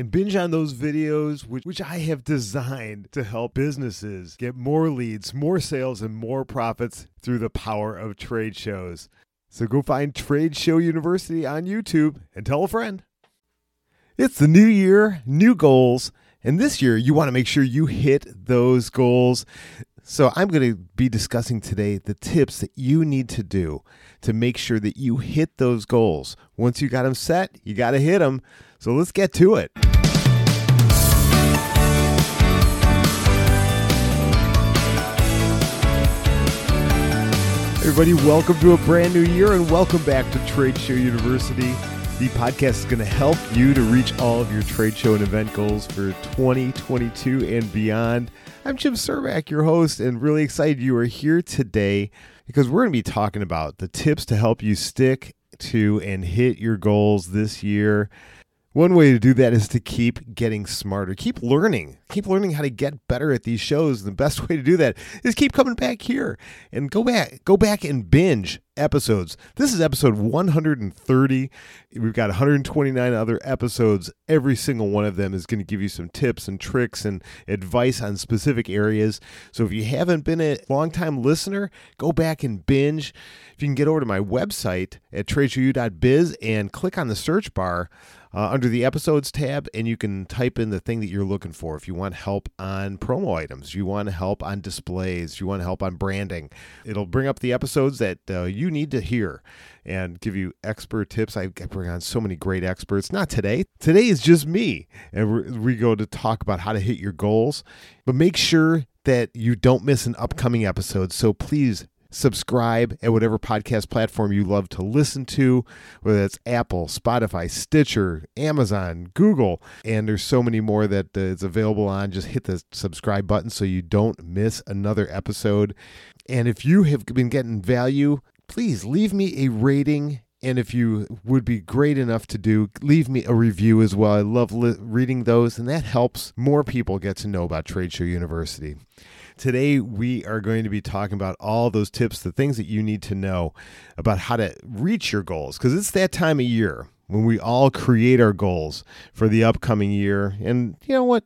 and binge on those videos, which, which I have designed to help businesses get more leads, more sales, and more profits through the power of trade shows. So go find Trade Show University on YouTube and tell a friend. It's the new year, new goals, and this year you want to make sure you hit those goals. So, I'm going to be discussing today the tips that you need to do to make sure that you hit those goals. Once you got them set, you got to hit them. So, let's get to it. Everybody, welcome to a brand new year and welcome back to Trade Show University. The podcast is going to help you to reach all of your trade show and event goals for 2022 and beyond. I'm Jim Cermak, your host, and really excited you are here today because we're going to be talking about the tips to help you stick to and hit your goals this year. One way to do that is to keep getting smarter, keep learning, keep learning how to get better at these shows. The best way to do that is keep coming back here and go back, go back and binge episodes. This is episode 130. We've got 129 other episodes. Every single one of them is going to give you some tips and tricks and advice on specific areas. So if you haven't been a long-time listener, go back and binge. If you can get over to my website at tradeshowu.biz and click on the search bar, uh, under the episodes tab, and you can type in the thing that you're looking for. If you want help on promo items, you want help on displays, you want help on branding, it'll bring up the episodes that uh, you need to hear and give you expert tips. I, bring on so many great experts. Not today. Today is just me, and we go to talk about how to hit your goals. But make sure that you don't miss an upcoming episode. So please subscribe at whatever podcast platform you love to listen to, whether it's Apple, Spotify, Stitcher, Amazon, Google, and there's so many more that it's available on. Just hit the subscribe button so you don't miss another episode. And if you have been getting value, please leave me a rating. And if you would be great enough to do, leave me a review as well. I love li- reading those, and that helps more people get to know about Trade Show University. Today, we are going to be talking about all those tips, the things that you need to know about how to reach your goals, because it's that time of year when we all create our goals for the upcoming year. And you know what?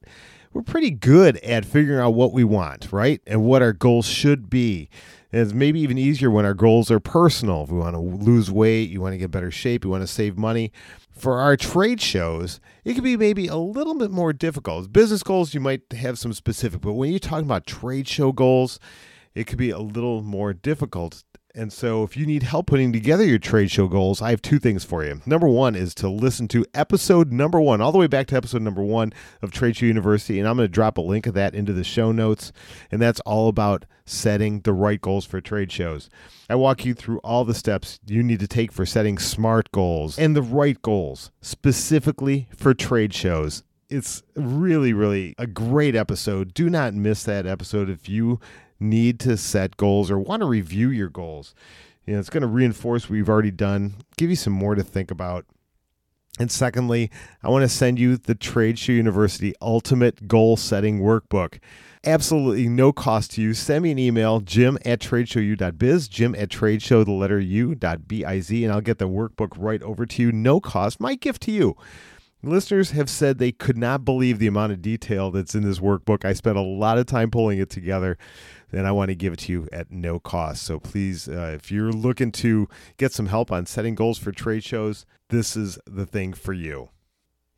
We're pretty good at figuring out what we want, right? And what our goals should be. And it's maybe even easier when our goals are personal. If we want to lose weight, you want to get better shape, you want to save money. For our trade shows, it can be maybe a little bit more difficult. Business goals, you might have some specific, but when you're talking about trade show goals, it could be a little more difficult and so, if you need help putting together your trade show goals, I have two things for you. Number one is to listen to episode number one, all the way back to episode number one of Trade Show University. And I'm going to drop a link of that into the show notes. And that's all about setting the right goals for trade shows. I walk you through all the steps you need to take for setting smart goals and the right goals, specifically for trade shows it's really, really a great episode. Do not miss that episode if you need to set goals or want to review your goals. You know, it's going to reinforce what we've already done, give you some more to think about. And secondly, I want to send you the Trade Show University Ultimate Goal Setting Workbook. Absolutely no cost to you. Send me an email, jim at tradeshowu.biz, jim at tradeshow, the letter u.biz, and I'll get the workbook right over to you. No cost. My gift to you. Listeners have said they could not believe the amount of detail that's in this workbook. I spent a lot of time pulling it together, and I want to give it to you at no cost. So please, uh, if you're looking to get some help on setting goals for trade shows, this is the thing for you.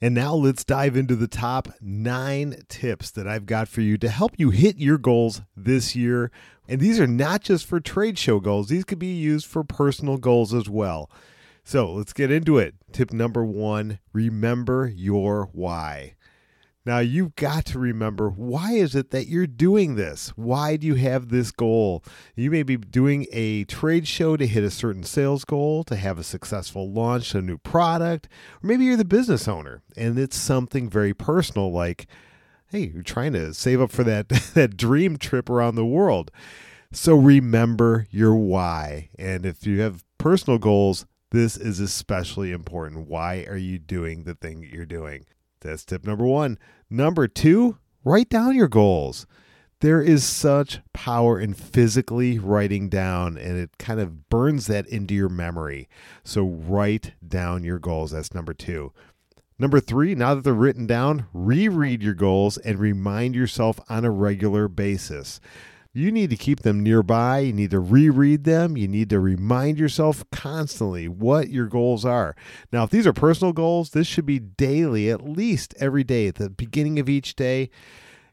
And now let's dive into the top nine tips that I've got for you to help you hit your goals this year. And these are not just for trade show goals, these could be used for personal goals as well. So let's get into it. Tip number one remember your why. Now you've got to remember why is it that you're doing this? Why do you have this goal? You may be doing a trade show to hit a certain sales goal, to have a successful launch a new product, or maybe you're the business owner and it's something very personal like hey, you're trying to save up for that that dream trip around the world. So remember your why. And if you have personal goals, this is especially important. Why are you doing the thing that you're doing? That's tip number one. Number two, write down your goals. There is such power in physically writing down, and it kind of burns that into your memory. So, write down your goals. That's number two. Number three, now that they're written down, reread your goals and remind yourself on a regular basis. You need to keep them nearby. You need to reread them. You need to remind yourself constantly what your goals are. Now, if these are personal goals, this should be daily, at least every day, at the beginning of each day.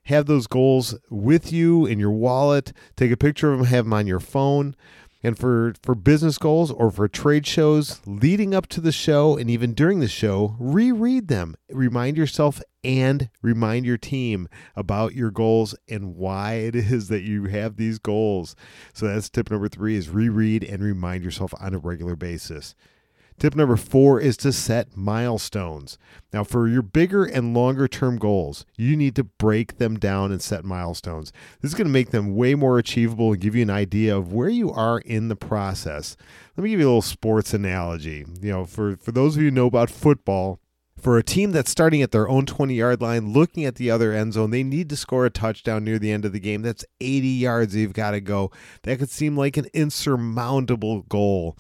Have those goals with you in your wallet. Take a picture of them, have them on your phone. And for, for business goals or for trade shows leading up to the show and even during the show, reread them. Remind yourself and remind your team about your goals and why it is that you have these goals. So that's tip number three is reread and remind yourself on a regular basis. Tip number four is to set milestones. Now, for your bigger and longer term goals, you need to break them down and set milestones. This is going to make them way more achievable and give you an idea of where you are in the process. Let me give you a little sports analogy. You know, for, for those of you who know about football, for a team that's starting at their own 20 yard line, looking at the other end zone, they need to score a touchdown near the end of the game. That's 80 yards you've got to go. That could seem like an insurmountable goal.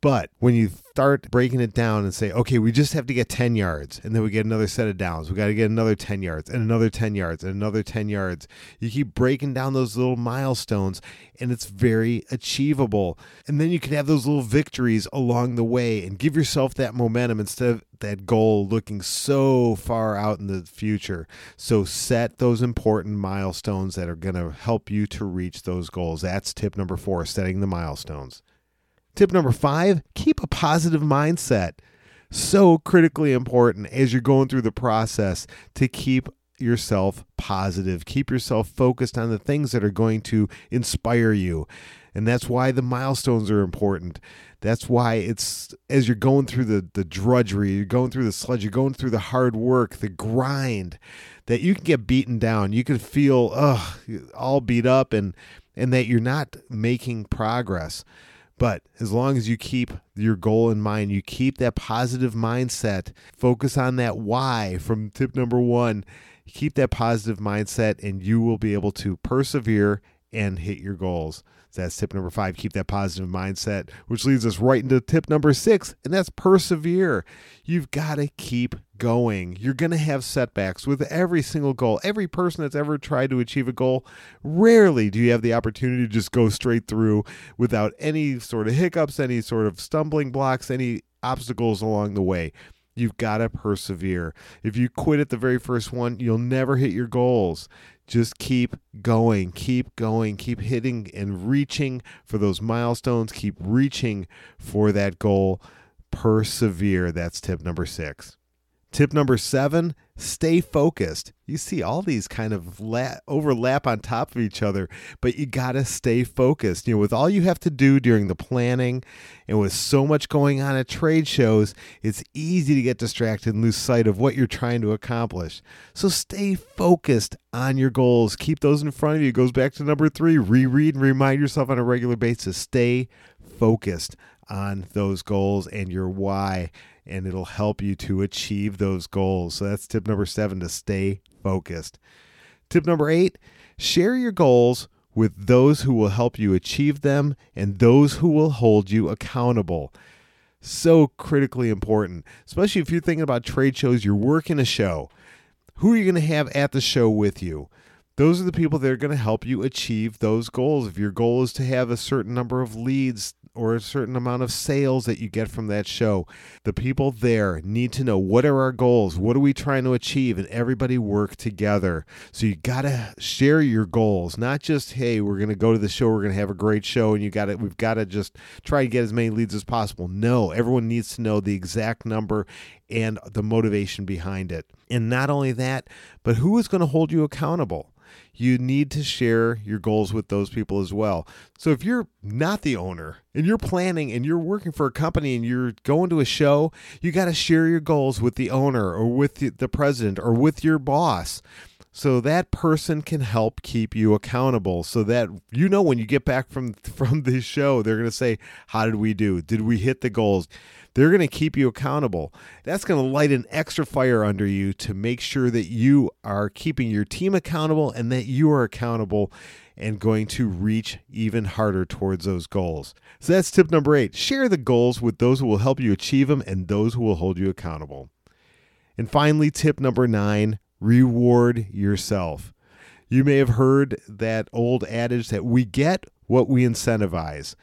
But when you start breaking it down and say, okay, we just have to get 10 yards, and then we get another set of downs. We got to get another 10 yards, and another 10 yards, and another 10 yards. You keep breaking down those little milestones, and it's very achievable. And then you can have those little victories along the way and give yourself that momentum instead of that goal looking so far out in the future. So set those important milestones that are going to help you to reach those goals. That's tip number four setting the milestones. Tip number five keep a positive mindset. So critically important as you're going through the process to keep yourself positive. Keep yourself focused on the things that are going to inspire you. And that's why the milestones are important. That's why it's as you're going through the, the drudgery, you're going through the sludge, you're going through the hard work, the grind, that you can get beaten down. You can feel ugh, all beat up and and that you're not making progress. But as long as you keep your goal in mind, you keep that positive mindset, focus on that why from tip number one, keep that positive mindset, and you will be able to persevere and hit your goals. So that's tip number five. Keep that positive mindset, which leads us right into tip number six, and that's persevere. You've got to keep going. You're going to have setbacks with every single goal. Every person that's ever tried to achieve a goal, rarely do you have the opportunity to just go straight through without any sort of hiccups, any sort of stumbling blocks, any obstacles along the way. You've got to persevere. If you quit at the very first one, you'll never hit your goals just keep going, keep going, keep hitting and reaching for those milestones, keep reaching for that goal. Persevere. That's tip number six. Tip number seven stay focused. You see all these kind of la- overlap on top of each other, but you got to stay focused. You know, with all you have to do during the planning and with so much going on at trade shows, it's easy to get distracted and lose sight of what you're trying to accomplish. So stay focused on your goals. Keep those in front of you. It goes back to number three reread and remind yourself on a regular basis. Stay focused on those goals and your why and it'll help you to achieve those goals. So that's tip number seven to stay focused. Tip number eight share your goals with those who will help you achieve them and those who will hold you accountable. So critically important, especially if you're thinking about trade shows, you're working a show. Who are you going to have at the show with you? Those are the people that are going to help you achieve those goals. If your goal is to have a certain number of leads or a certain amount of sales that you get from that show. The people there need to know what are our goals, what are we trying to achieve, and everybody work together. So you got to share your goals, not just hey, we're going to go to the show, we're going to have a great show, and you got to we've got to just try to get as many leads as possible. No, everyone needs to know the exact number and the motivation behind it. And not only that, but who is going to hold you accountable? You need to share your goals with those people as well. So if you're not the owner and you're planning and you're working for a company and you're going to a show, you got to share your goals with the owner or with the president or with your boss so that person can help keep you accountable so that you know when you get back from from the show they're going to say how did we do did we hit the goals they're going to keep you accountable. That's going to light an extra fire under you to make sure that you are keeping your team accountable and that you are accountable and going to reach even harder towards those goals. So that's tip number eight share the goals with those who will help you achieve them and those who will hold you accountable. And finally, tip number nine reward yourself. You may have heard that old adage that we get what we incentivize.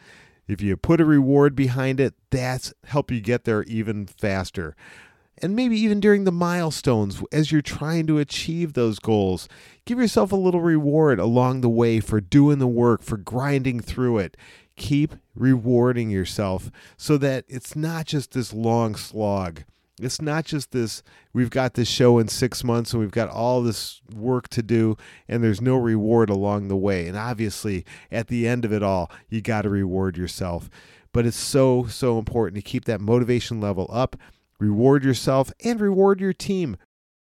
If you put a reward behind it, that's help you get there even faster. And maybe even during the milestones as you're trying to achieve those goals, give yourself a little reward along the way for doing the work, for grinding through it. Keep rewarding yourself so that it's not just this long slog. It's not just this, we've got this show in six months and we've got all this work to do and there's no reward along the way. And obviously, at the end of it all, you got to reward yourself. But it's so, so important to keep that motivation level up, reward yourself, and reward your team.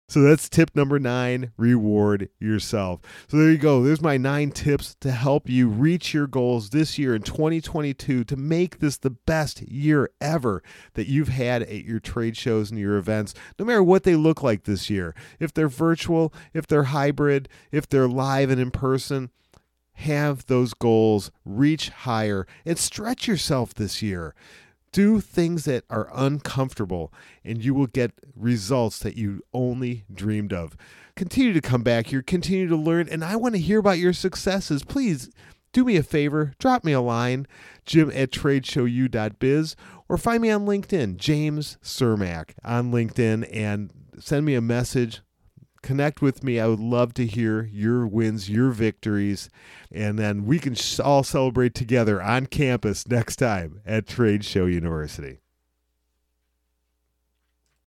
So that's tip number nine reward yourself. So there you go. There's my nine tips to help you reach your goals this year in 2022 to make this the best year ever that you've had at your trade shows and your events, no matter what they look like this year. If they're virtual, if they're hybrid, if they're live and in person, have those goals, reach higher, and stretch yourself this year. Do things that are uncomfortable, and you will get results that you only dreamed of. Continue to come back here, continue to learn, and I want to hear about your successes. Please do me a favor, drop me a line, jim at tradeshowu.biz, or find me on LinkedIn, James Cermak on LinkedIn, and send me a message connect with me. I would love to hear your wins, your victories, and then we can all celebrate together on campus next time at Trade Show University.